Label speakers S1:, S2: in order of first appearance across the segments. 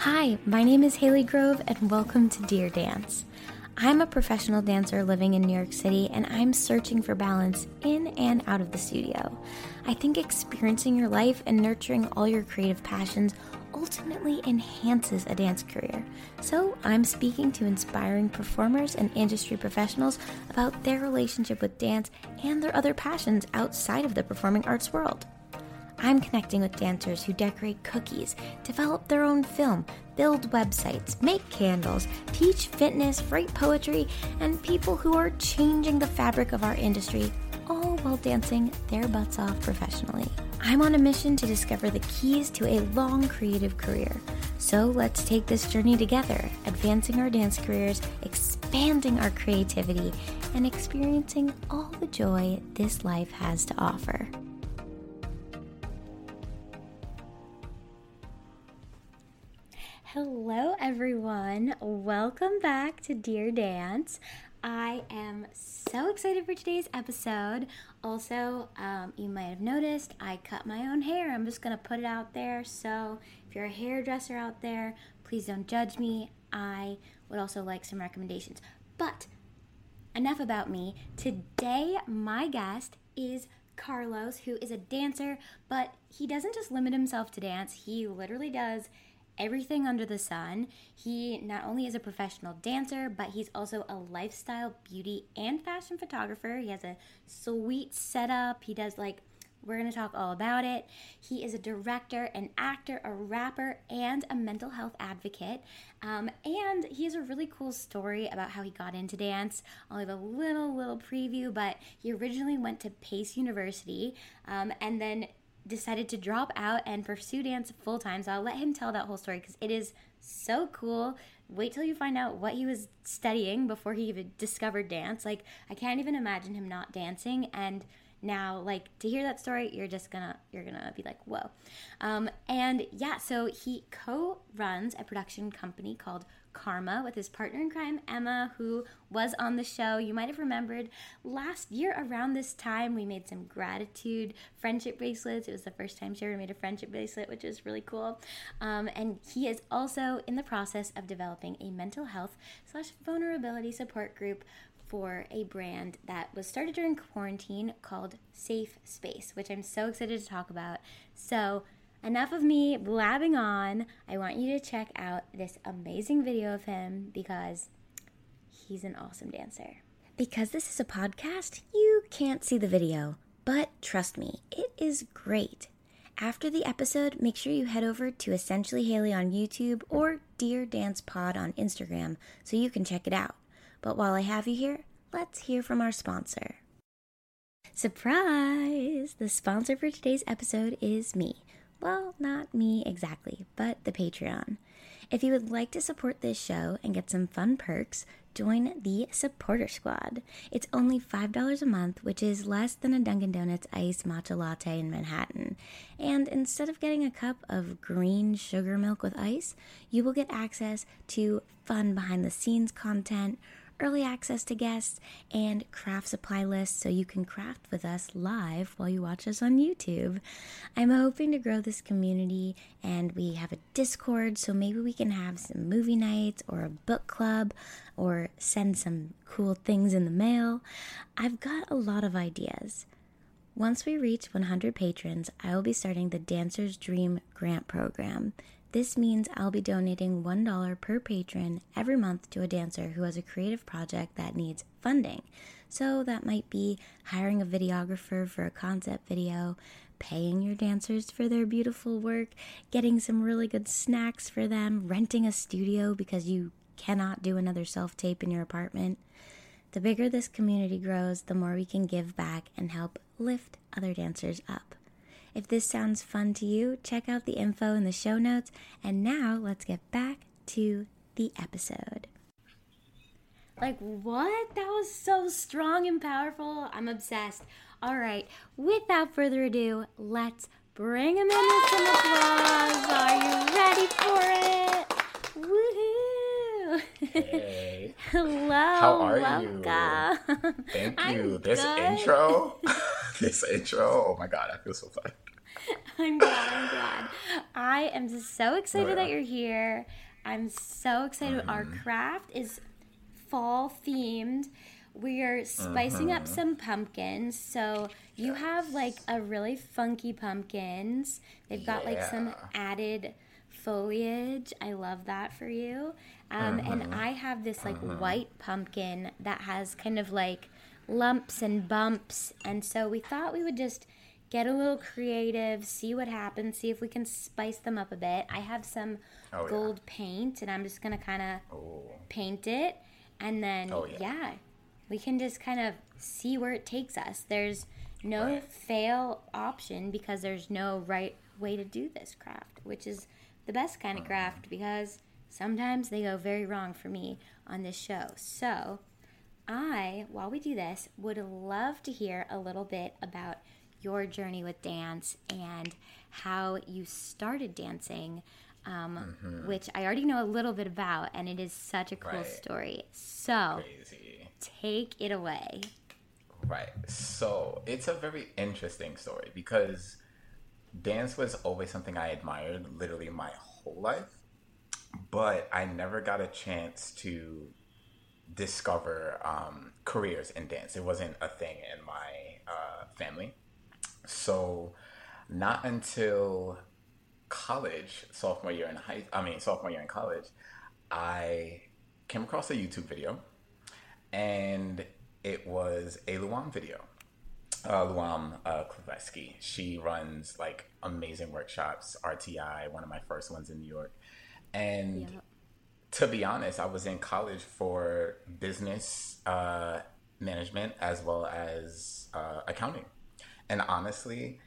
S1: Hi, my name is Haley Grove, and welcome to Dear Dance. I'm a professional dancer living in New York City, and I'm searching for balance in and out of the studio. I think experiencing your life and nurturing all your creative passions ultimately enhances a dance career. So, I'm speaking to inspiring performers and industry professionals about their relationship with dance and their other passions outside of the performing arts world. I'm connecting with dancers who decorate cookies, develop their own film, build websites, make candles, teach fitness, write poetry, and people who are changing the fabric of our industry, all while dancing their butts off professionally. I'm on a mission to discover the keys to a long creative career. So let's take this journey together, advancing our dance careers, expanding our creativity, and experiencing all the joy this life has to offer. Hello, everyone. Welcome back to Dear Dance. I am so excited for today's episode. Also, um, you might have noticed I cut my own hair. I'm just going to put it out there. So, if you're a hairdresser out there, please don't judge me. I would also like some recommendations. But enough about me. Today, my guest is Carlos, who is a dancer, but he doesn't just limit himself to dance, he literally does everything under the sun. He not only is a professional dancer, but he's also a lifestyle, beauty, and fashion photographer. He has a sweet setup. He does like we're going to talk all about it. He is a director, an actor, a rapper, and a mental health advocate. Um, and he has a really cool story about how he got into dance. I'll leave a little, little preview, but he originally went to Pace University um, and then decided to drop out and pursue dance full time. So I'll let him tell that whole story because it is so cool. Wait till you find out what he was studying before he even discovered dance. Like, I can't even imagine him not dancing. And now like to hear that story you're just gonna you're gonna be like whoa um, and yeah so he co-runs a production company called CARMA with his partner in crime, Emma, who was on the show. You might have remembered last year around this time, we made some gratitude friendship bracelets. It was the first time she ever made a friendship bracelet, which is really cool. Um, and he is also in the process of developing a mental health slash vulnerability support group for a brand that was started during quarantine called Safe Space, which I'm so excited to talk about. So, enough of me blabbing on. I want you to check out this amazing video of him because he's an awesome dancer. Because this is a podcast, you can't see the video, but trust me, it is great. After the episode, make sure you head over to Essentially Haley on YouTube or Dear Dance Pod on Instagram so you can check it out. But while I have you here, let's hear from our sponsor. Surprise! The sponsor for today's episode is me. Well, not me exactly, but the Patreon. If you would like to support this show and get some fun perks, join the Supporter Squad. It's only $5 a month, which is less than a Dunkin' Donuts iced matcha latte in Manhattan. And instead of getting a cup of green sugar milk with ice, you will get access to fun behind the scenes content early access to guests, and craft supply lists so you can craft with us live while you watch us on YouTube. I'm hoping to grow this community, and we have a Discord, so maybe we can have some movie nights or a book club or send some cool things in the mail. I've got a lot of ideas. Once we reach 100 patrons, I will be starting the Dancer's Dream Grant Program. This means I'll be donating $1 per patron every month to a dancer who has a creative project that needs funding. So that might be hiring a videographer for a concept video, paying your dancers for their beautiful work, getting some really good snacks for them, renting a studio because you cannot do another self tape in your apartment. The bigger this community grows, the more we can give back and help lift other dancers up. If this sounds fun to you, check out the info in the show notes. And now let's get back to the episode. Like, what? That was so strong and powerful. I'm obsessed. All right, without further ado, let's bring him in with some applause. Are you ready for it? Woohoo!
S2: Hey.
S1: Hello.
S2: How are
S1: welcome.
S2: you? Thank you.
S1: I'm
S2: this
S1: good.
S2: intro, this intro. Oh my god, I feel so fun.
S1: I'm glad. I'm glad. I am just so excited
S2: Oh, yeah.
S1: that you're here. I'm so excited. Our
S2: Mm-hmm.
S1: craft is fall themed. We are spicing
S2: Mm-hmm.
S1: up some pumpkins. So you have like a really funky pumpkins. They've got like some added foliage. I love that for you. Um,
S2: Mm-hmm.
S1: And I have this like white pumpkin that has kind of like lumps and bumps. And so we thought we would just get a little creative, see what happens, see if we can spice them up a bit. I have some
S2: Oh, yeah.
S1: gold paint and I'm just going to kind of
S2: Oh,
S1: paint it. And then,
S2: Oh, yeah.
S1: yeah, we can just kind of see where it takes us. There's no
S2: Right.
S1: fail option because there's no right way to do this craft, which is the best kind of
S2: Uh-huh.
S1: craft because sometimes they go very wrong for me on this show. So, I, while we do this, would love to hear a little bit about your journey with dance and how you started dancing, um, which I already know a little bit about, and it is such a cool
S2: Mm-hmm. Right.
S1: story. So,
S2: crazy.
S1: take it away.
S2: Right. So it's a very interesting story because dance was always something I admired literally my whole life, but I never got a chance to discover um, careers in dance. It wasn't a thing in my uh, family. So not until college, sophomore year in high, I mean sophomore year in college, I came across a YouTube video, and it was a Luam video. Uh, Luam uh. She runs like amazing workshops. RTI, one of my first ones in New York, and
S1: Yep.
S2: to be honest, I was in college for business uh, management as well as uh, accounting. And honestly,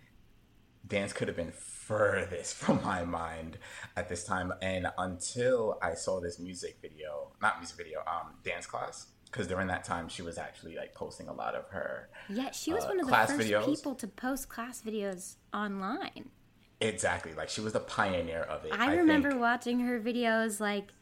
S2: dance could have been furthest from my mind at this time. And until I saw this music video, not music video, um, dance class, because during that time she was actually like posting a lot of her.
S1: Yeah, she was
S2: Uh,
S1: one of the first
S2: videos?
S1: people to post class videos online.
S2: Exactly, like she was the pioneer of it.
S1: I, remember
S2: think.
S1: watching her videos, like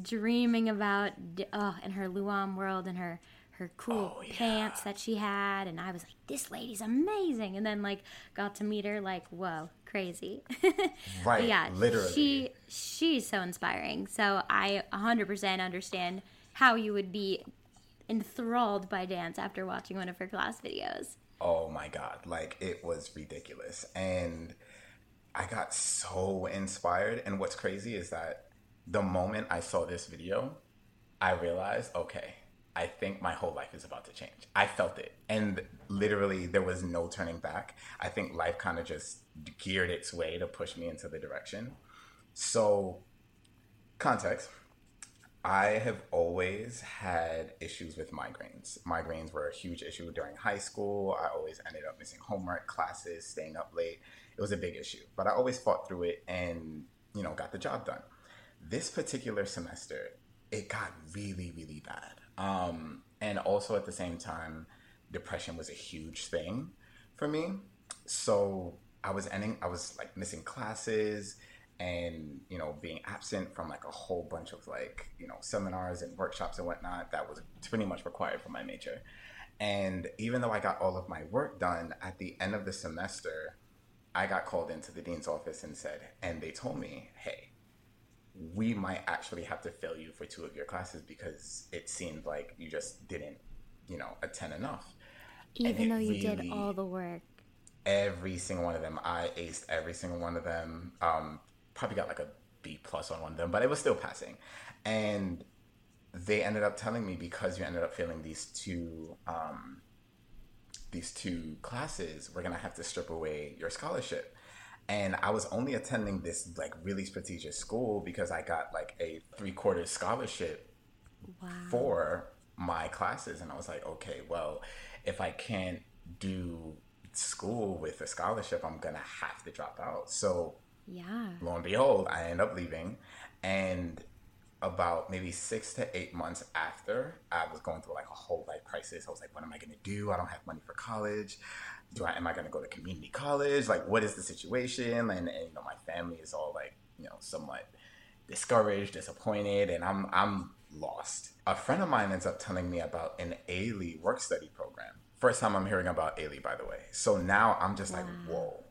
S1: dreaming about oh, and her Luam world and her her cool
S2: Oh, yeah.
S1: pants that she had, and I was like, this lady's amazing. And then like got to meet her, like whoa, crazy.
S2: Right,
S1: yeah,
S2: literally.
S1: she she's so inspiring. So I 100% understand how you would be enthralled by dance after watching one of her class videos.
S2: oh my god like it was ridiculous and i got so inspired and what's crazy is that the moment i saw this video i realized okay i think my whole life is about to change i felt it and literally there was no turning back i think life kind of just geared its way to push me into the direction so context I have always had issues with migraines. Migraines were a huge issue during high school. I always ended up missing homework, classes, staying up late. It was a big issue, but I always fought through it and, you know, got the job done. This particular semester, it got really, really bad. Um, and also at the same time, depression was a huge thing for me. So I was ending, I was like missing classes and you know being absent from like a whole bunch of like you know seminars and workshops and whatnot that was pretty much required for my major and even though i got all of my work done at the end of the semester i got called into the dean's office and said and they told me hey we might actually have to fail you for two of your classes because it seemed like you just didn't you know attend enough
S1: Even though you did all the work.
S2: every single one of them. I aced every single one of them. Um, probably got like a B plus on one of them, but it was still passing. And they ended up telling me because you ended up failing these two um, these two classes, we're gonna have to strip away your scholarship. And I was only attending this like really prestigious school because I got like a three quarter scholarship
S1: Wow.
S2: for my classes and i was like okay well if i can't do school with a scholarship i'm gonna have to drop out so
S1: Yeah.
S2: lo and behold i end up leaving and about maybe six to eight months after i was going through like a whole life crisis. I was like what am i gonna do? I don't have money for college. Do i am i gonna go to community college? Like what is the situation? And, and you know my family is all like you know somewhat discouraged, disappointed, and I'm I'm lost. A friend of mine ends up telling me about an Ailey work study program. First time I'm hearing about Ailey, by the way. So now I'm just like, whoa,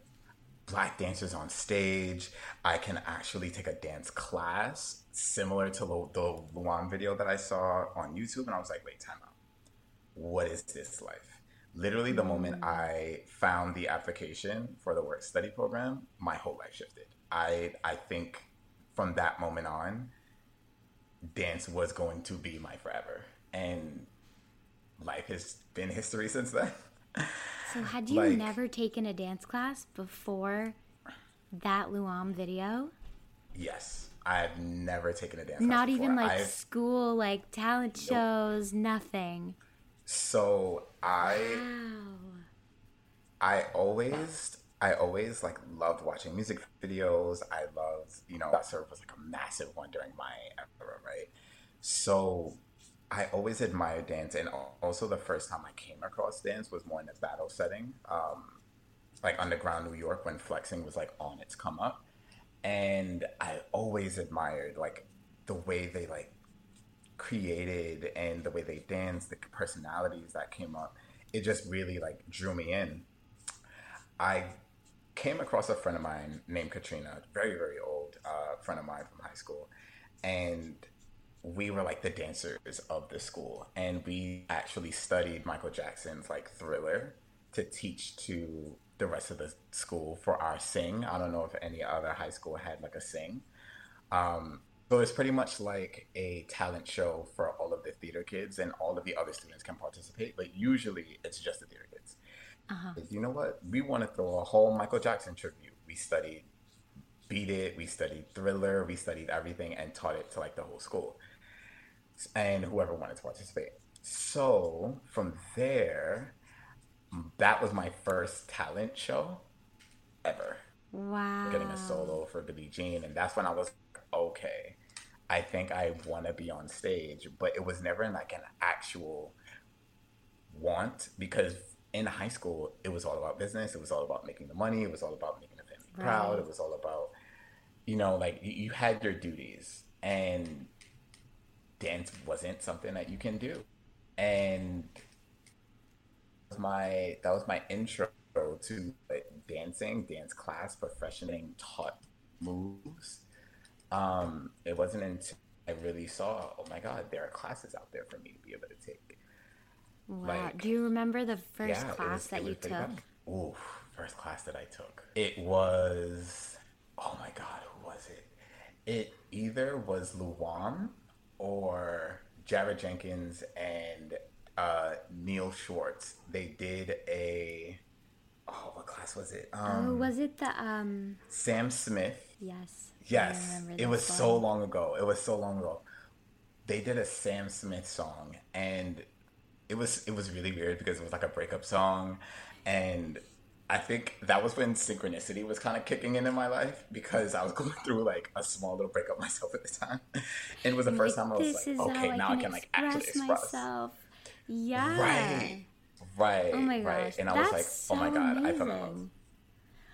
S2: black dancers on stage. I can actually take a dance class similar to the, the Luam video that I saw on YouTube. And I was like, wait, time out. What is this life? Literally, the moment. I found the application for the work study program, my whole life shifted. I, I think from that moment on, dance was going to be my forever. And life has been history since then.
S1: So, had you like, never taken a dance class before that Luam video?
S2: Yes. I've never taken a dance
S1: Not even like I've, school, like talent nope. shows, nothing.
S2: So I wow. I always I always like loved watching music videos. I loved, you know, that sort of was like a massive one during my era, right? So I always admired dance, and also the first time I came across dance was more in a battle setting, um, like underground New York when flexing was like on its come up, and I always admired like the way they like created and the way they danced, the personalities that came up. It just really like drew me in. I came across a friend of mine named Katrina, very very old uh, friend of mine from high school, and we were like the dancers of the school and we actually studied michael jackson's like thriller to teach to the rest of the school for our sing. I don't know if any other high school had like a sing. Um, so it's pretty much like a talent show for all of the theater kids and all of the other students can participate but usually it's just the theater kids. Uh-huh. you know what? We want to throw a whole michael jackson tribute. We studied beat it we studied thriller we studied everything and taught it to like the whole school and whoever wanted to participate. So from there, that was my first talent show ever.
S1: Wow.
S2: Getting a solo for Billie Jean. And that's when I was okay, I think I want to be on stage. But it was never in like an actual want because in high school, it was all about business. It was all about making the money. It was all about making the family right. proud. It was all about, you know, like you had your duties. And dance wasn't something that you can do. And my that was my intro to dancing, dance class, professioning taught moves. Um, it wasn't until I really saw, oh my God, there are classes out there for me to be able to take.
S1: Wow. Like, Do you remember the first yeah, class was, that you took?
S2: Ooh, first class that I took. It was, oh my God, who was it? It either was Luam or Jared Jenkins and uh, Neil Schwartz. They did a oh, what class was it?
S1: Oh, um, oh, was it the um
S2: Sam Smith?
S1: Yes.
S2: Yes. It was song. so long ago. It was so long ago. They did a Sam Smith song and it was it was really weird because it was like a breakup song and I think that was when synchronicity was kind of kicking in in my life because I was going through like a small little breakup myself at the time, and it was the first like, time I was like, okay, now I can, I can like actually express
S1: myself. Yeah.
S2: Right. Right. Oh my gosh. Right. And I was like, so oh my god, amazing. I fell in love.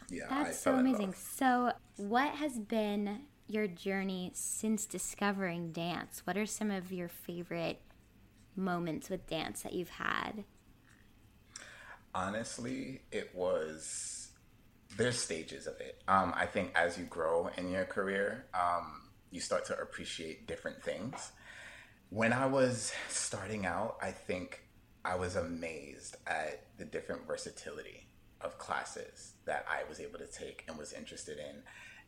S1: Yeah. That's so amazing. So, what has been your journey since discovering dance? What are some of your favorite moments with dance that you've had?
S2: Honestly, it was there's stages of it. Um, I think as you grow in your career, um, you start to appreciate different things. When I was starting out, I think I was amazed at the different versatility of classes that I was able to take and was interested in,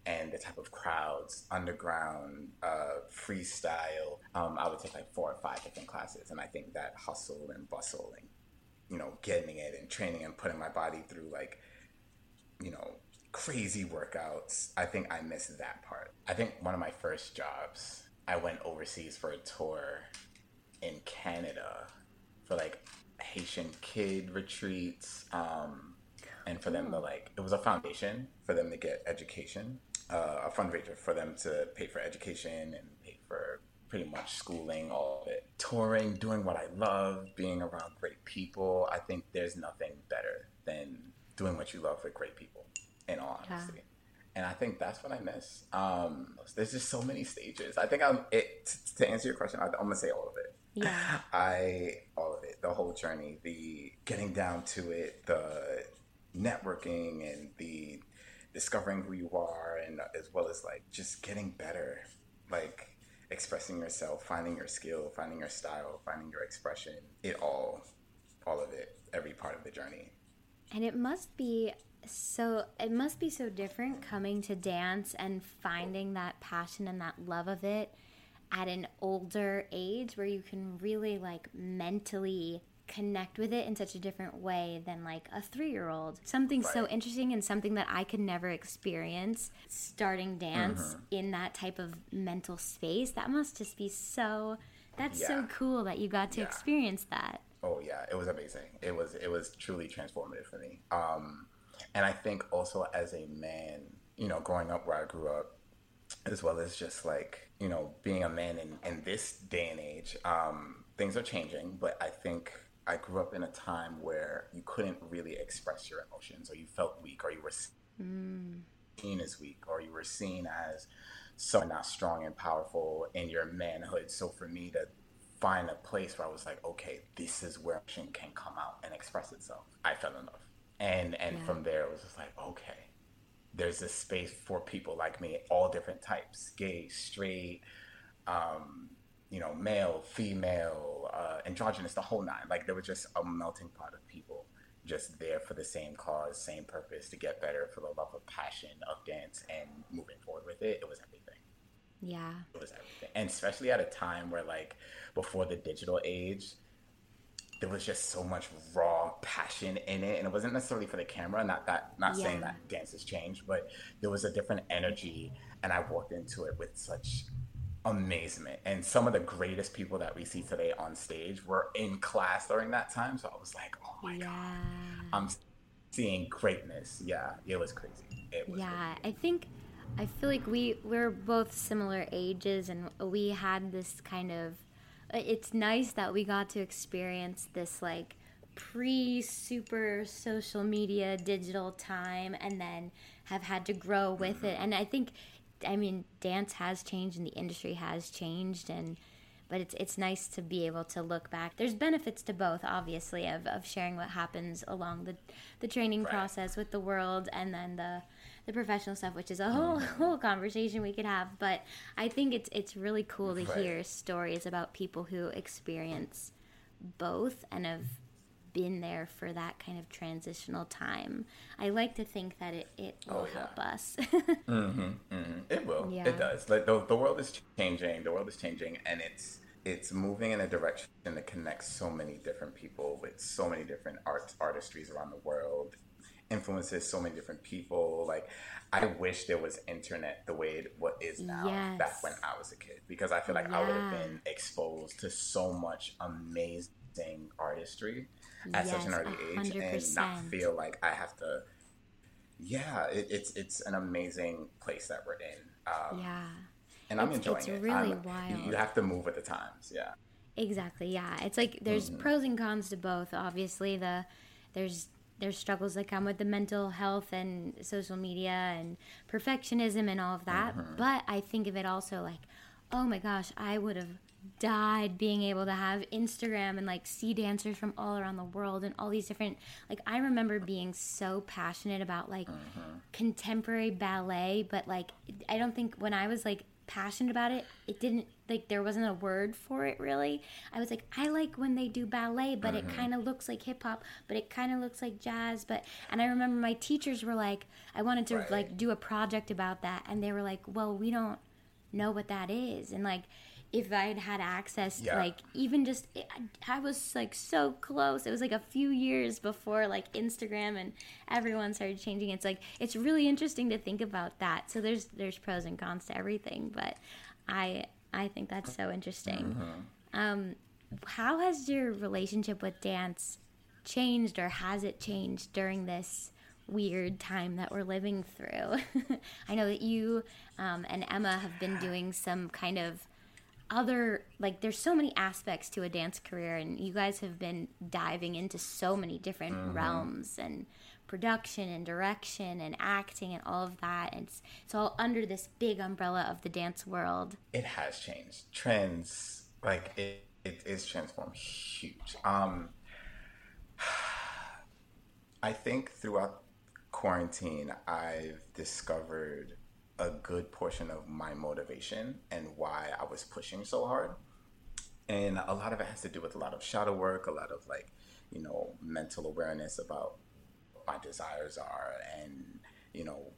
S2: and the type of crowds, underground, uh, freestyle. Um, I would take like four or five different classes, and I think that hustle and bustle and you know, getting it and training and putting my body through like, you know, crazy workouts. I think I missed that part. I think one of my first jobs, I went overseas for a tour in Canada for like Haitian kid retreats. Um, and for them to like, it was a foundation for them to get education, uh, a fundraiser for them to pay for education and pay for pretty much schooling, all of it. Touring, doing what I love, being around great people. I think there's nothing better than doing what you love with great people, in all honesty. Yeah. And I think that's what I miss. Um, there's just so many stages. I think I'm it to answer your question. I'm gonna say all of it.
S1: Yeah.
S2: I all of it, the whole journey, the getting down to it, the networking and the discovering who you are and as well as like just getting better like expressing yourself finding your skill finding your style finding your expression it all all of it every part of the journey.
S1: And it must be so it must be so different coming to dance and finding that passion and that love of it at an older age where you can really like mentally connect with it in such a different way than like a three year old. Something right. so interesting and something that I could never experience starting dance mm-hmm. in that type of mental space. That must just be so that's yeah. so cool that you got to yeah. experience that.
S2: Oh yeah, it was amazing. It was it was truly transformative for me. Um and I think also as a man, you know, growing up where I grew up, as well as just like, you know, being a man in, in this day and age, um, things are changing, but I think I grew up in a time where you couldn't really express your emotions, or you felt weak, or you were mm. seen as weak, or you were seen as someone not strong and powerful in your manhood. So for me to find a place where I was like, okay, this is where emotion can come out and express itself, I fell in love, and and yeah. from there it was just like, okay, there's this space for people like me, all different types, gay, straight. Um, you know, male, female, uh, androgynous, the whole nine. Like there was just a melting pot of people just there for the same cause, same purpose to get better for the love of passion of dance and moving forward with it. It was everything.
S1: Yeah.
S2: It was everything. And especially at a time where like before the digital age, there was just so much raw passion in it and it wasn't necessarily for the camera not that not yeah. saying that dance has changed but there was a different energy and i walked into it with such amazement. And some of the greatest people that we see today on stage were in class during that time. So I was like, oh my yeah. God, I'm seeing greatness. Yeah, it was crazy. It was
S1: yeah, crazy. I think. I feel like we we're both similar ages, and we had this kind of. It's nice that we got to experience this like pre super social media digital time, and then have had to grow with mm-hmm. it. And I think I mean, dance has changed and the industry has changed, and but it's it's nice to be able to look back. There's benefits to both, obviously, of, of sharing what happens along the the training right. process with the world, and then the the professional stuff, which is a whole mm-hmm. whole conversation we could have. But I think it's it's really cool to right. hear stories about people who experience both and have been there for that kind of transitional time. I like to think that it, it will oh, yeah. help us.
S2: mm-hmm, mm-hmm. It will. Yeah. It does. Like the, the world is changing. The world is changing, and it's it's moving in a direction that connects so many different people with so many different arts artistries around the world influences so many different people like i wish there was internet the way it what is now yes. back when i was a kid because i feel like yeah. i would have been exposed to so much amazing artistry at yes, such an early 100%. age and not feel like I have to. Yeah, it, it's it's an amazing place that we're in. Um,
S1: yeah,
S2: and I'm it's, enjoying it's it. Really I'm, wild. You have to move with the times. Yeah.
S1: Exactly. Yeah, it's like there's mm-hmm. pros and cons to both. Obviously, the there's there's struggles that come with the mental health and social media and perfectionism and all of that. Mm-hmm. But I think of it also like, oh my gosh, I would have died being able to have Instagram and like see dancers from all around the world and all these different like I remember being so passionate about like uh-huh. contemporary ballet but like I don't think when I was like passionate about it it didn't like there wasn't a word for it really I was like I like when they do ballet but uh-huh. it kind of looks like hip hop but it kind of looks like jazz but and I remember my teachers were like I wanted to right. like do a project about that and they were like well we don't know what that is and like if I had had access, yeah. like even just I was like so close. It was like a few years before like Instagram and everyone started changing. It's like it's really interesting to think about that. So there's there's pros and cons to everything, but I I think that's so interesting. Mm-hmm. Um, how has your relationship with dance changed, or has it changed during this? weird time that we're living through. I know that you um, and Emma have been doing some kind of other like there's so many aspects to a dance career and you guys have been diving into so many different mm-hmm. realms and production and direction and acting and all of that. And it's, it's all under this big umbrella of the dance world.
S2: It has changed. Trends like it, it is transformed huge. Um i think throughout quarantine, I've discovered a good portion of my motivation and why I was pushing so hard. And a lot of it has to do with a lot of shadow work, a lot of like, you know, mental awareness about what my desires are and, you know,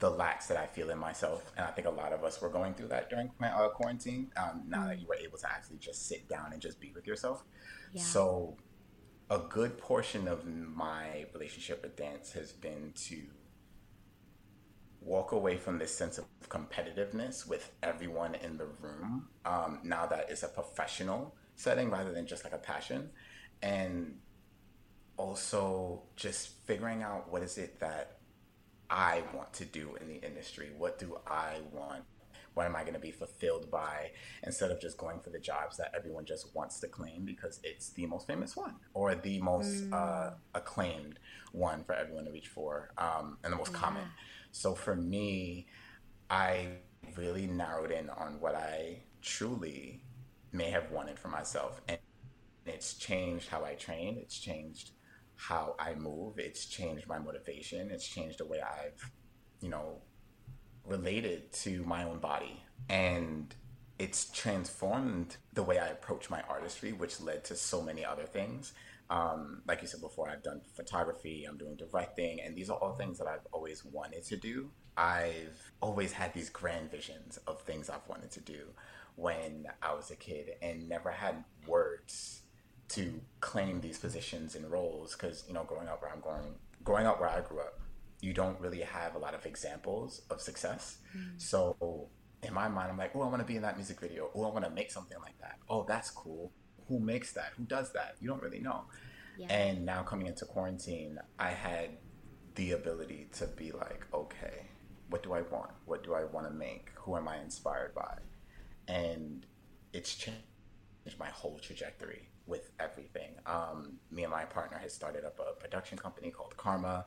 S2: the lacks that I feel in myself. And I think a lot of us were going through that during my uh, quarantine. Um, now that you were able to actually just sit down and just be with yourself. Yeah. So, a good portion of my relationship with dance has been to walk away from this sense of competitiveness with everyone in the room um, now that it's a professional setting rather than just like a passion. And also just figuring out what is it that i want to do in the industry. What do i want? What am i going to be fulfilled by? Instead of just going for the jobs that everyone just wants to claim because it's the most famous one or the most mm. uh, acclaimed one for everyone to reach for um, and the most yeah. common so for me, I really narrowed in on what I truly may have wanted for myself. And it's changed how I train, it's changed how I move, it's changed my motivation, it's changed the way I've, you know, related to my own body. And it's transformed the way I approach my artistry, which led to so many other things. Um, like you said before, I've done photography, I'm doing directing, and these are all things that I've always wanted to do. I've always had these grand visions of things I've wanted to do when I was a kid and never had words to claim these positions and roles because, you know, growing up where I'm going, growing up where I grew up, you don't really have a lot of examples of success. Mm. So in my mind, I'm like, oh, I want to be in that music video. Oh, I want to make something like that. Oh, that's cool who makes that? Who does that? You don't really know. Yeah. And now coming into quarantine, I had the ability to be like, okay, what do I want? What do I want to make? Who am I inspired by? And it's changed my whole trajectory with everything. Um, me and my partner has started up a production company called CARMA.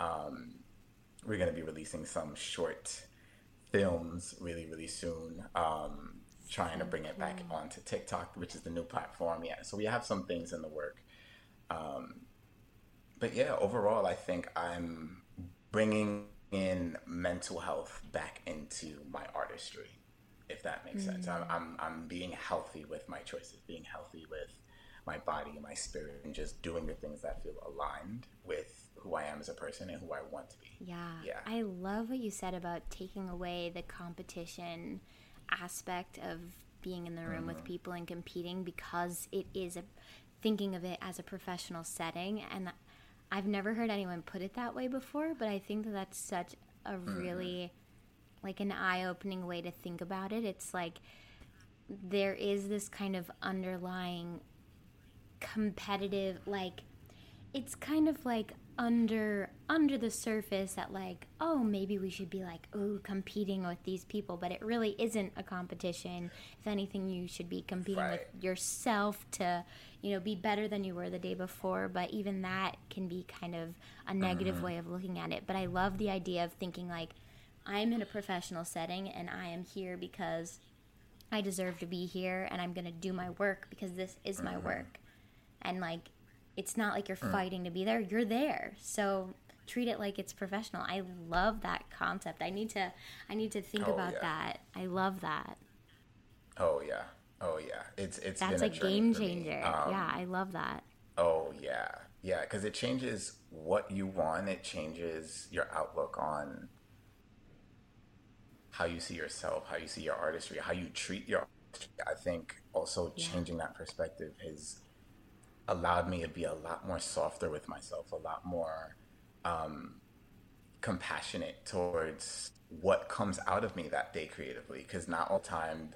S2: Um, we're going to be releasing some short films really, really soon. Um, trying to bring it back onto TikTok, which is the new platform. Yeah, so we have some things in the work. Um, but yeah, overall, I think I'm bringing in mental health back into my artistry, if that makes mm. sense. I'm, I'm, I'm being healthy with my choices, being healthy with my body, my spirit, and just doing the things that feel aligned with who I am as a person and who I want to be.
S1: Yeah. Yeah. I love what you said about taking away the competition aspect of being in the room mm-hmm. with people and competing because it is a thinking of it as a professional setting and I've never heard anyone put it that way before, but I think that that's such a mm-hmm. really like an eye-opening way to think about it. It's like there is this kind of underlying competitive like it's kind of like under under the surface that like oh maybe we should be like oh competing with these people but it really isn't a competition if anything you should be competing right. with yourself to you know be better than you were the day before but even that can be kind of a negative mm-hmm. way of looking at it but i love the idea of thinking like i'm in a professional setting and i am here because i deserve to be here and i'm going to do my work because this is my mm-hmm. work and like it's not like you're mm. fighting to be there. You're there. So treat it like it's professional. I love that concept. I need to I need to think oh, about yeah. that. I love that.
S2: Oh yeah. Oh yeah. It's it's
S1: That's a, game changer. Um, yeah, I love that.
S2: Oh yeah. Yeah, cuz it changes what you want. It changes your outlook on how you see yourself, how you see your artistry, how you treat your artistry. I think also yeah. changing that perspective has allowed me to be a lot more softer with myself, a lot more um, compassionate towards what comes out of me that day creatively. Because not all time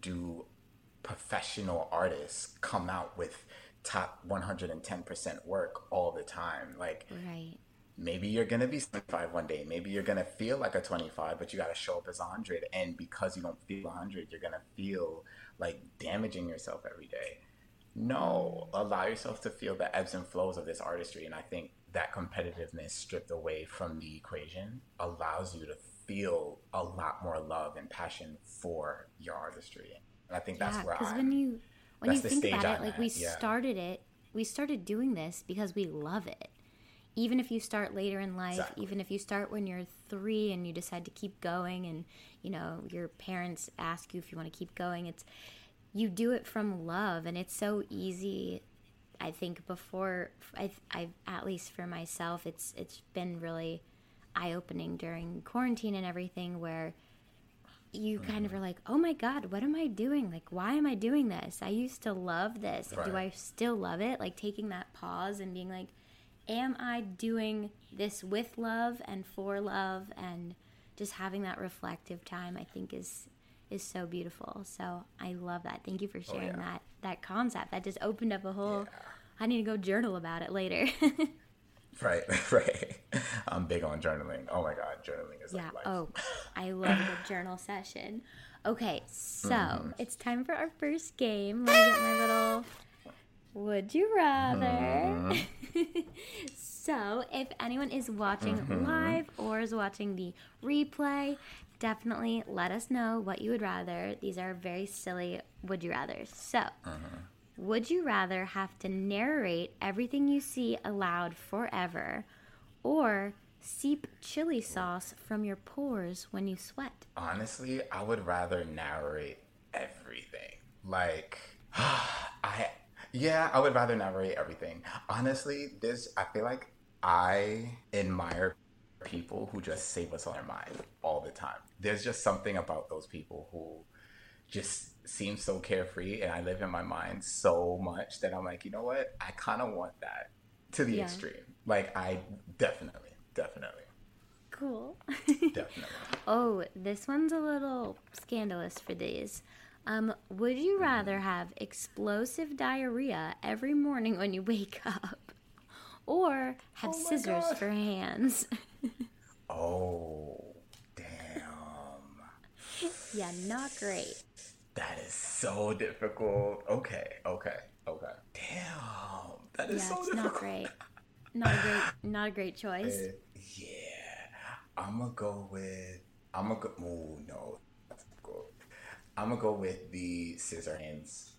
S2: do professional artists come out with top 110% work all the time. Like,
S1: right.
S2: maybe you're going to be 75 one day. Maybe you're going to feel like a 25, but you got to show up as 100. And because you don't feel 100, you're going to feel like damaging yourself every day. No, allow yourself to feel the ebbs and flows of this artistry. And I think that competitiveness stripped away from the equation allows you to feel a lot more love and passion for your artistry. And I think that's yeah, where
S1: because when you when you think about it, like we yeah. started it, we started doing this because we love it. even if you start later in life,
S2: Exactly.
S1: even if you start when you're three and you decide to keep going, and you know your parents ask you if you want to keep going, it's you do it from love, and it's so easy. I think before I, I at least for myself, it's it's been really eye opening during quarantine and everything where you mm-hmm. kind of are like, oh my God, what am I doing? Like, why am I doing this? I used to love this. Do I still love it? Like, taking that pause and being like, am I doing this with love and for love? And just having that reflective time, I think is is so beautiful. So I love that. Thank you for sharing
S2: Oh, yeah.
S1: that that concept. That just opened up a whole.
S2: Yeah.
S1: I need to go journal about it later.
S2: Right, right. I'm big on journaling. Oh my god, journaling is
S1: Yeah.
S2: like.
S1: Oh, I love the journal session. Okay, so
S2: Mm-hmm.
S1: it's time for our first game. Let me get my little would you rather.
S2: Mm-hmm.
S1: so, if anyone is watching
S2: Mm-hmm.
S1: live or is watching the replay, definitely let us know what you would rather. These are very silly would you rather. So,
S2: Mm-hmm.
S1: would you rather have to narrate everything you see aloud forever or seep chili sauce from your pores when you sweat?
S2: Honestly, I would rather narrate everything. Like, I, yeah, I would rather narrate everything. Honestly, this, I feel like I admire people who just say what's on their mind all the time. There's just something about those people who just seem so carefree, and I live in my mind so much that I'm like, you know what? I kind of want that to the
S1: Yeah.
S2: extreme. Like, I definitely, definitely,
S1: Cool.
S2: definitely.
S1: oh, this one's a little scandalous for these. Um, would you rather have explosive diarrhea every morning when you wake up, or have
S2: Oh
S1: scissors
S2: God.
S1: for hands?
S2: Oh, damn.
S1: yeah, not great.
S2: That is so difficult. Okay, okay, okay. Damn. That is
S1: Yeah,
S2: so
S1: it's
S2: difficult.
S1: not great. Not a great, not a great choice.
S2: Uh, yeah. I'm gonna go with. I'm gonna go. Ooh, no. I'm gonna go with the scissor hands.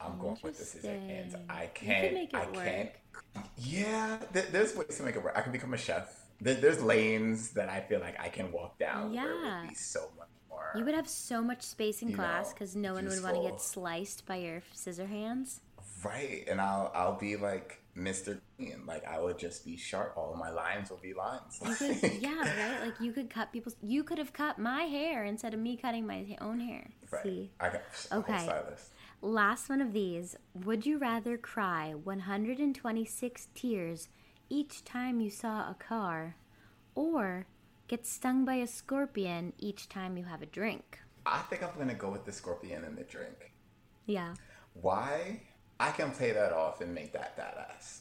S2: I'm going with the scissor hands.
S1: Interesting.
S2: I
S1: You
S2: can't.
S1: make it
S2: I
S1: work.
S2: can't. Yeah, th- there's ways to make it work. I can become a chef. There- There's lanes that I feel like I can walk down where it
S1: Yeah.
S2: would be so much more.
S1: You would have so much space in class because no one would want to get sliced by your scissor hands.
S2: Right, and I'll I'll be like Mr. Clean. Like I would just be sharp. All my lines will be lines.
S1: Could, yeah, right. Like you could cut people's. You could have cut my hair instead of me cutting my own hair.
S2: right.
S1: See,
S2: I got
S1: Okay. Last one of these. Would you rather cry 126 tears each time you saw a car, or get stung by a scorpion each time you have a drink?
S2: I think I'm gonna go with the scorpion and the drink.
S1: Yeah,
S2: Why? I can play that off and make that badass.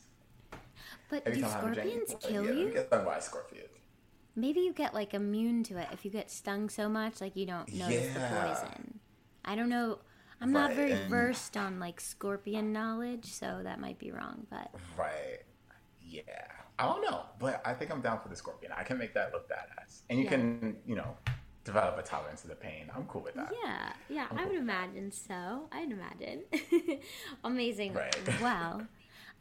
S1: but
S2: Every
S1: do
S2: time I have a drink,
S1: scorpions kill
S2: yeah,
S1: you?
S2: Get stung by a scorpion.
S1: Maybe you get like immune to it if you get stung so much, like you don't notice the poison. I don't know. I'm not
S2: Right,
S1: very
S2: and-
S1: versed on like scorpion knowledge, so that might be wrong. But
S2: Right. Yeah. I don't know, but I think I'm down for the scorpion. I can make that look badass, and you
S1: Yeah.
S2: can, you know, develop a tolerance to the pain. I'm cool with that.
S1: yeah, yeah, I would imagine so. I'd imagine. Amazing.
S2: Right.
S1: Well,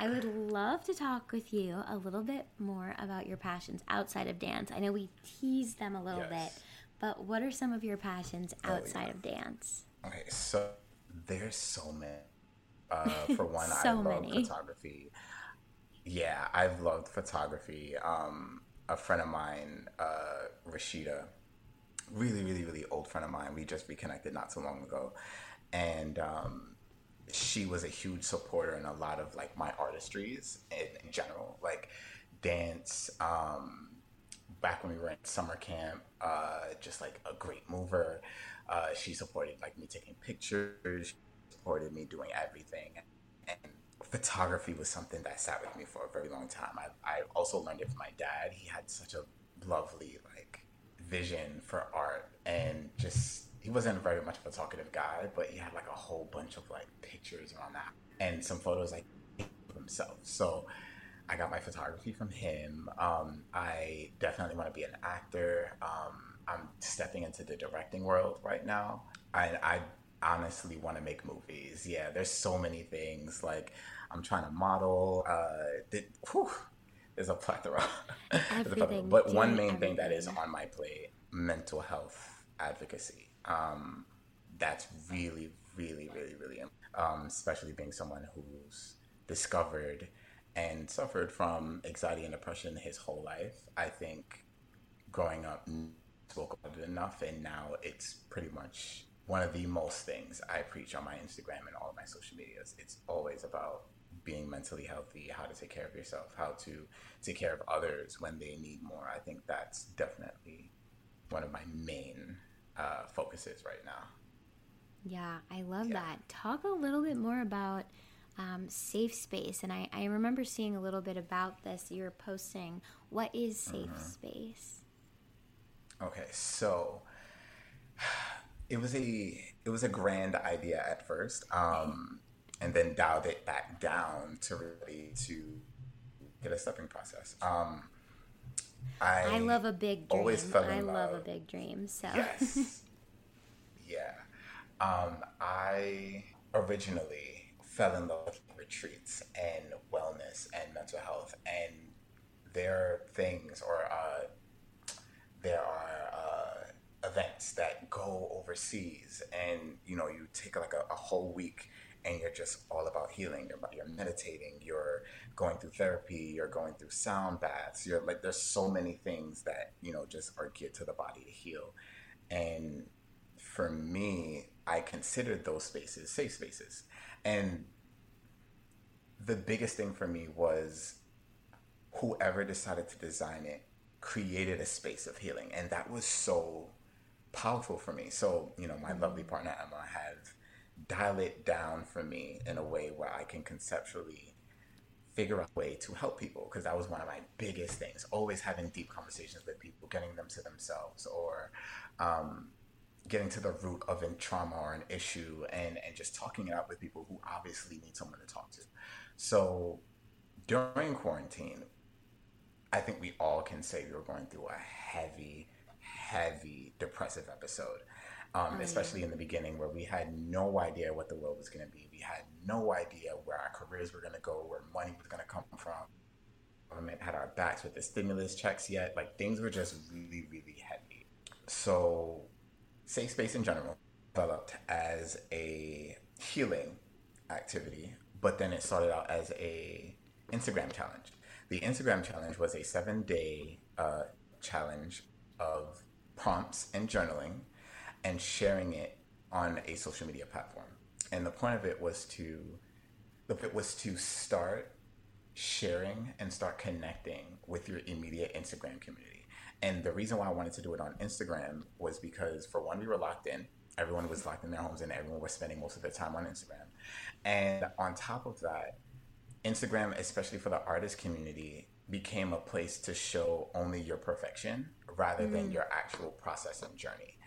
S1: I would love to talk with you a little bit more about your passions outside of dance. I know we teased them a little
S2: Yes.
S1: bit, but what are some of your passions
S2: Oh,
S1: outside
S2: yeah.
S1: of dance?
S2: Okay, so there's so many. Uh, for one, I
S1: So
S2: love
S1: many.
S2: photography. Yeah, I've loved photography. Um, a friend of mine, uh, Rashida, really, really, really old friend of mine. We just reconnected not so long ago, and um, she was a huge supporter in a lot of like my artistries in, in general, like dance. Um, back when we were in summer camp, uh, just like a great mover. Uh, she supported like me taking pictures, supported me doing everything, and photography was something that sat with me for a very long time. I, I also learned it from my dad. He had such a lovely like vision for art and just he wasn't very much of a talkative guy, but he had like a whole bunch of like pictures around that and some photos like of himself. So I got my photography from him. Um, I definitely want to be an actor. Um, I'm stepping into the directing world right now. I, I honestly want to make movies. Yeah, there's so many things. Like I'm trying to model. Uh, the, whew, there's a plethora.
S1: Everything.
S2: but one main everything. thing that is on my plate: mental health advocacy. Um, that's really, really, really, really, um, especially being someone who's discovered and suffered from anxiety and depression his whole life. I think growing up spoke about it enough, and now it's pretty much one of the most things I preach on my Instagram and all of my social medias. It's always about being mentally healthy, how to take care of yourself, how to take care of others when they need more. I think that's definitely one of my main uh, focuses right now.
S1: Yeah, I love yeah. that. Talk a little bit more about um, safe space. And I, I remember seeing a little bit about this. You were posting. What is safe mm-hmm. space?
S2: Okay, so it was a it was a grand idea at first, um, and then dialed it back down to really to get a stepping process. Um,
S1: I, I love a big dream. Always fell in I love. love a big dream. So
S2: yes, yeah. Um, I originally fell in love with retreats and wellness and mental health, and their things or uh, there are uh, events that go overseas, and you know you take like a, a whole week and you're just all about healing. You're, you're meditating, you're going through therapy, you're going through sound baths. You're like, there's so many things that, you know, just are geared to the body to heal. And for me, I considered those spaces safe spaces. And the biggest thing for me was whoever decided to design it created a space of healing. And that was so powerful for me. So, you know, my lovely partner Emma has dial it down for me in a way where I can conceptually figure out a way to help people because that was one of my biggest things always having deep conversations with people getting them to themselves or um, getting to the root of a trauma or an issue and, and just talking it out with people who obviously need someone to talk to so during quarantine i think we all can say we were going through a heavy heavy depressive episode um, oh, especially in the beginning where we had no idea what the world was going to be. We had no idea where our careers were going to go, where money was going to come from. Government had our backs with the stimulus checks yet. Like things were just really, really heavy. So, safe space in general developed as a healing activity, but then it started out as a Instagram challenge. The Instagram challenge was a seven day uh, challenge of prompts and journaling and sharing it on a social media platform. And the point of it was to it was to start sharing and start connecting with your immediate Instagram community. And the reason why I wanted to do it on Instagram was because for one, we were locked in. Everyone was locked in their homes and everyone was spending most of their time on Instagram. And on top of that, Instagram, especially for the artist community, became a place to show only your perfection rather mm. than your actual process and journey.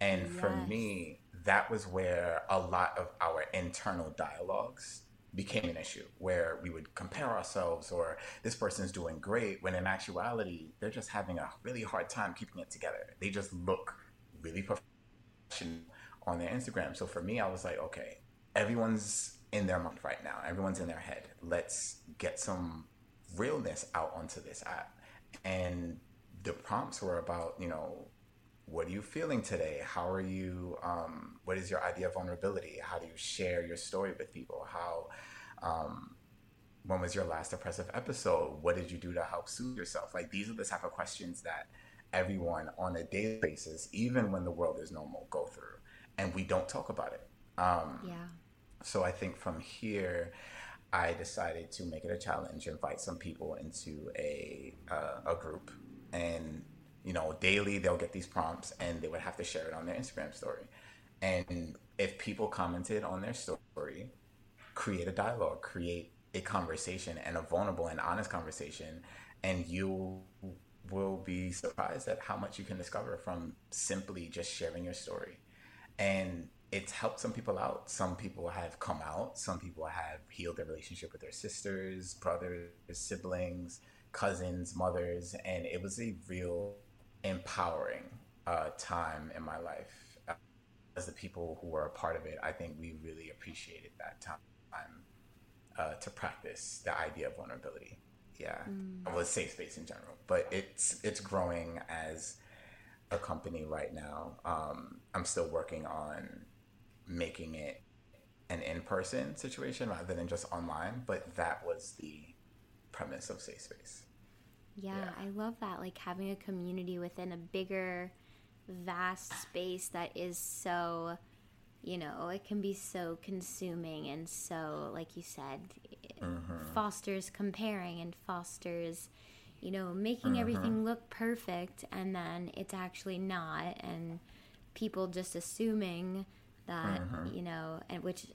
S2: And yes. for me, that was where a lot of our internal dialogues became an issue where we would compare ourselves or this person's doing great when in actuality they're just having a really hard time keeping it together. They just look really professional on their Instagram. So for me, I was like, okay, everyone's in their mind right now. Everyone's in their head. Let's get some realness out onto this app. And the prompts were about, you know, what are you feeling today? How are you? Um, what is your idea of vulnerability? How do you share your story with people? How, um, when was your last depressive episode? What did you do to help soothe yourself? Like these are the type of questions that everyone on a daily basis, even when the world is normal, go through, and we don't talk about it. Um, yeah. So I think from here, I decided to make it a challenge, invite some people into a uh, a group, and you know, daily they'll get these prompts and they would have to share it on their Instagram story. And if people commented on their story, create a dialogue, create a conversation and a vulnerable and honest conversation, and you will be surprised at how much you can discover from simply just sharing your story. And it's helped some people out. Some people have come out. Some people have healed their relationship with their sisters, brothers, siblings, cousins, mothers, and it was a real empowering uh, time in my life. As the people who were a part of it, I think we really appreciated that time uh, to practice the idea of vulnerability. yeah. Mm. Was safe space in general, but it's it's growing as a company right now. Um, I'm still working on making it an in-person situation rather than just online, but that was the premise of Safe Space.
S1: Yeah, yeah, I love that. Like having a community within a bigger, vast space that is so, you know, it can be so consuming and so, like you said, mm-hmm. fosters comparing and fosters, you know, making mm-hmm. everything look perfect and then it's actually not. And people just assuming that, mm-hmm. you know, and which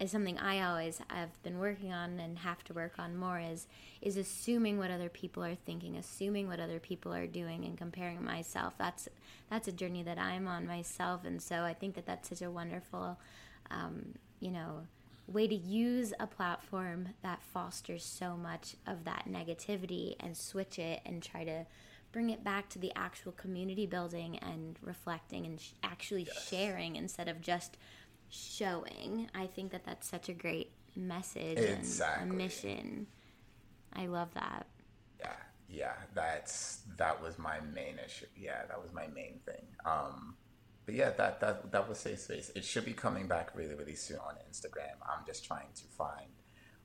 S1: is something I always have been working on and have to work on more is is assuming what other people are thinking, assuming what other people are doing, and comparing myself. That's that's a journey that I'm on myself, and so I think that that's such a wonderful, um, you know, way to use a platform that fosters so much of that negativity and switch it and try to bring it back to the actual community building and reflecting and sh- actually yes. sharing instead of just showing. I think that that's such a great message exactly. and a mission. I love that.
S2: Yeah, yeah, that's that was my main issue. Yeah, that was my main thing. Um, but yeah, that that that was safe space. It should be coming back really really soon on Instagram. I'm just trying to find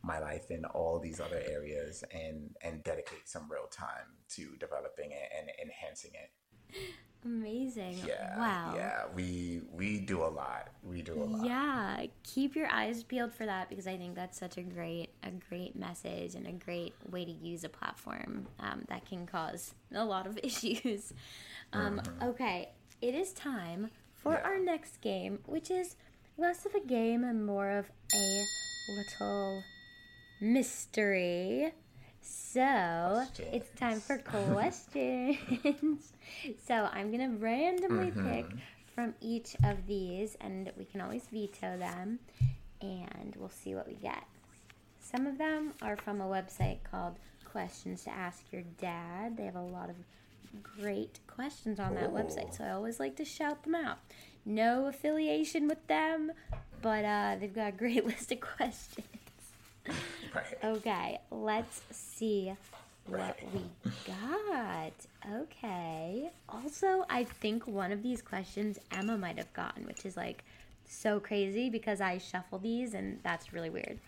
S2: my life in all these other areas and and dedicate some real time to developing it and enhancing it.
S1: Amazing.
S2: Yeah.
S1: Wow.
S2: Yeah, we we do a lot. We do a lot.
S1: Yeah, keep your eyes peeled for that because I think that's such a great a great message and a great way to use a platform um, that can cause a lot of issues. Um, mm-hmm. Okay, it is time for yeah. our next game, which is less of a game and more of a little mystery. So questions. it's time for questions. so I'm gonna randomly mm-hmm. pick from each of these, and we can always veto them, and we'll see what we get. Some of them are from a website called Questions to Ask Your Dad. They have a lot of great questions on that Ooh. website, so I always like to shout them out. No affiliation with them, but uh, they've got a great list of questions. Right. Okay, let's see what right. we got. Okay. Also, I think one of these questions Emma might have gotten, which is like so crazy because I shuffle these and that's really weird.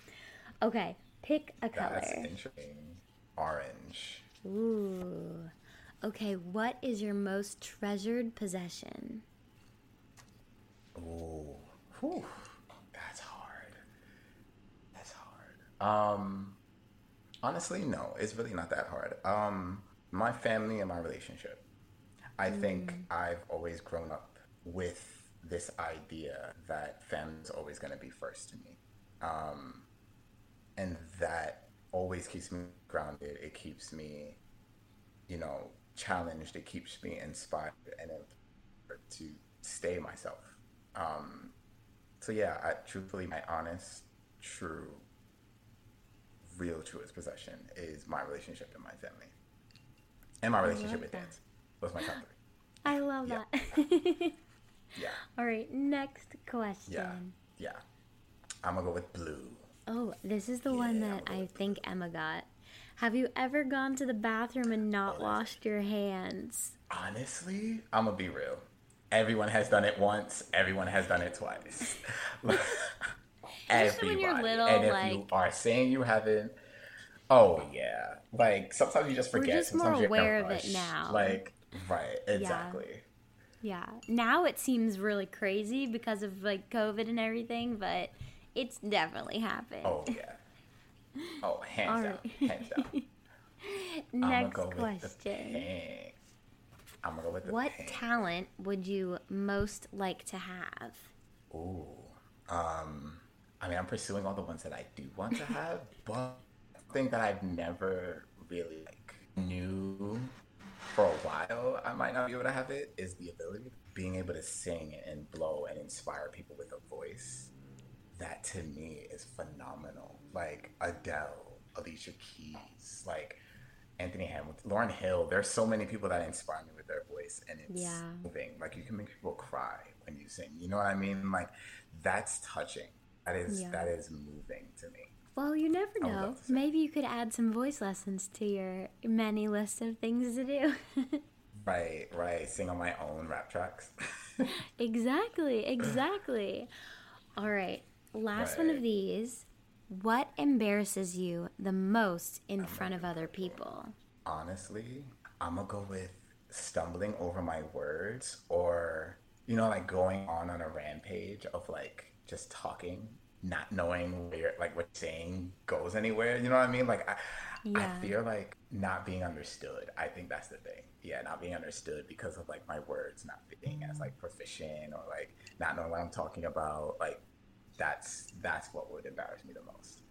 S1: Okay, pick a color. That's
S2: interesting. Orange.
S1: Ooh. Okay, what is your most treasured possession?
S2: Ooh. Whew. Um, honestly, no. It's really not that hard. Um, my family and my relationship. I mm. think I've always grown up with this idea that family is always going to be first to me. Um, and that always keeps me grounded. It keeps me, you know, challenged. It keeps me inspired and to stay myself. Um, so yeah, I, truthfully, my honest, true real truest possession is my relationship and my family, and my relationship with dance. Those my top three.
S1: I love yeah.
S2: that. yeah.
S1: All right, next question.
S2: Yeah. Yeah. I'm gonna go with blue.
S1: Oh, this is the yeah, one that I think blue. Emma got. Have you ever gone to the bathroom and not oh, washed your hands?
S2: Honestly, I'm gonna be real. Everyone has done it once. Everyone has done it twice. everybody. When you're little, and if like, you are saying you haven't, oh yeah, like sometimes you just forget.
S1: We're just
S2: sometimes
S1: more aware of it now.
S2: Like right, exactly.
S1: Yeah. yeah. Now it seems really crazy because of like COVID and everything, but it's definitely happened.
S2: Oh yeah. Oh, hands down, hands down.
S1: Next go question.
S2: I'm gonna go with the
S1: What talent would you most like to have?
S2: Ooh, um, I mean, I'm pursuing all the ones that I do want to have, but thing that I've never really like knew for a while I might not be able to have it is the ability being able to sing and blow and inspire people with a voice. That to me is phenomenal. Like Adele, Alicia Keys, like Anthony Hamilton, Lauryn Hill. There's so many people that inspire me with their voice, and it's yeah. moving. Like you can make people cry when you sing. You know what I mean? Like that's touching that is yeah. that is moving to me.
S1: Well, you never know. Maybe you could add some voice lessons to your many list of things to do.
S2: right, right. Sing on my own rap tracks.
S1: exactly, exactly. All right. Last right. one of these. What embarrasses you the most in front of other people?
S2: Honestly, I'm going to go with stumbling over my words or, you know, like going on on a rampage of like just talking not knowing where like what saying goes anywhere. You know what I mean? Like I, yeah. I feel like not being understood. I think that's the thing. Yeah, not being understood because of like my words not being as like proficient or like not knowing what I'm talking about. Like that's that's what would embarrass me the most.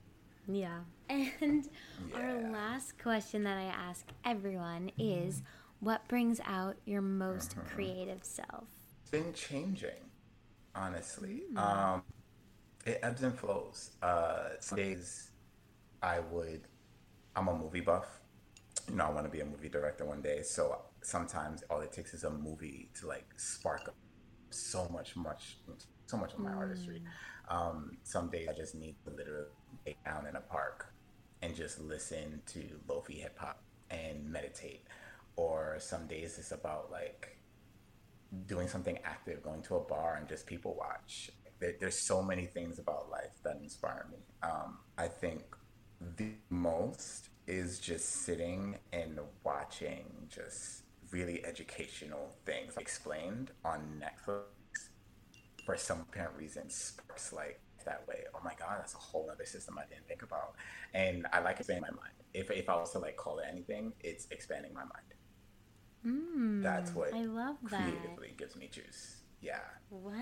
S1: Yeah. And yeah. our last question that I ask everyone is what brings out your most mm-hmm. creative self?
S2: It's been changing, honestly. Mm. Um, it ebbs and flows. Uh, some days I would, I'm a movie buff. You know, I want to be a movie director one day. So sometimes all it takes is a movie to like spark so much, much, so much of my mm. artistry. Um, some days I just need to literally lay down in a park and just listen to lofi hip hop and meditate. Or some days it's about like doing something active, going to a bar and just people watch there, there's so many things about life that inspire me. Um, I think the most is just sitting and watching just really educational things explained on Netflix for some apparent reason sparks like that way. Oh my god, that's a whole other system I didn't think about. And I like expanding my mind. If if I was to like call it anything, it's expanding my mind.
S1: Mm, that's what I love
S2: creatively that. gives me juice. Yeah.
S1: Wow,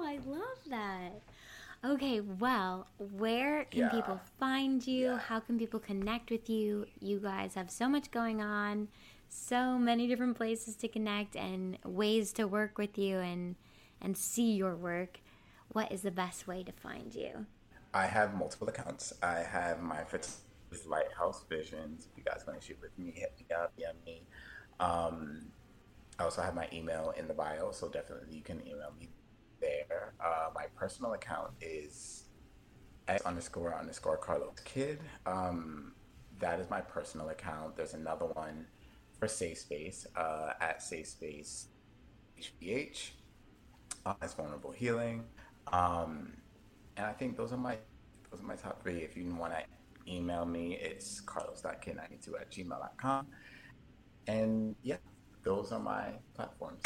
S1: I love that. Okay, well, where can yeah. people find you? Yeah. How can people connect with you? You guys have so much going on, so many different places to connect and ways to work with you and and see your work. What is the best way to find you?
S2: I have multiple accounts. I have my Lighthouse Visions. If you guys want to shoot with me, hit me up, DM me. Um, I also have my email in the bio, so definitely you can email me there. Uh, my personal account is s underscore underscore Carlos Kidd. Um, that is my personal account. There's another one for Safe Space uh, at Safe Space HBH. Uh, vulnerable healing, um, and I think those are my those are my top three. If you want to email me, it's carlos.kid92 at gmail.com. And yeah, those are my platforms.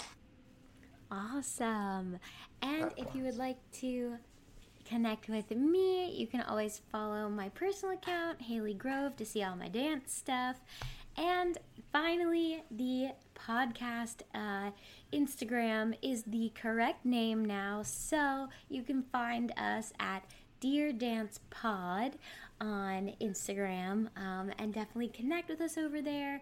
S1: Awesome. And platforms. if you would like to connect with me, you can always follow my personal account, Haley Grove, to see all my dance stuff. And finally, the podcast uh, Instagram is the correct name now, so you can find us at Dear Dance Pod on Instagram um, and definitely connect with us over there.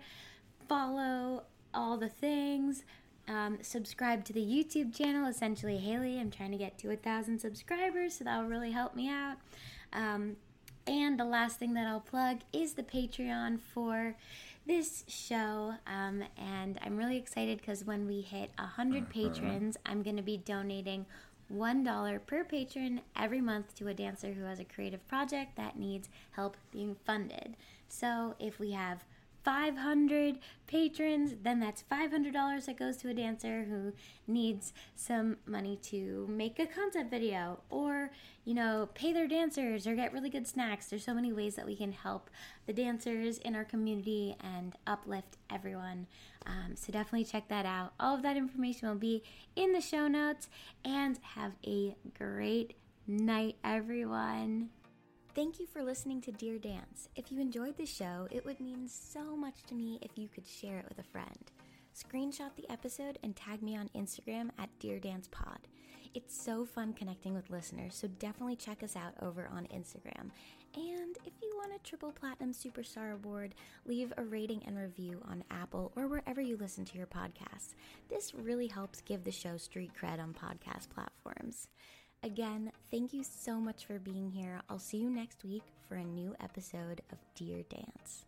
S1: Follow all the things. Um, subscribe to the YouTube channel, essentially Haley. I'm trying to get to a thousand subscribers, so that will really help me out. Um, and the last thing that I'll plug is the Patreon for this show. Um, and I'm really excited because when we hit 100 uh-huh. patrons, I'm going to be donating $1 per patron every month to a dancer who has a creative project that needs help being funded. So if we have 500 patrons, then that's $500 that goes to a dancer who needs some money to make a concept video or, you know, pay their dancers or get really good snacks. There's so many ways that we can help the dancers in our community and uplift everyone. Um, so definitely check that out. All of that information will be in the show notes and have a great night, everyone. Thank you for listening to Dear Dance. If you enjoyed the show, it would mean so much to me if you could share it with a friend. Screenshot the episode and tag me on Instagram at Dear Dance Pod. It's so fun connecting with listeners, so definitely check us out over on Instagram. And if you want a triple platinum superstar award, leave a rating and review on Apple or wherever you listen to your podcasts. This really helps give the show street cred on podcast platforms. Again, thank you so much for being here. I'll see you next week for a new episode of Dear Dance.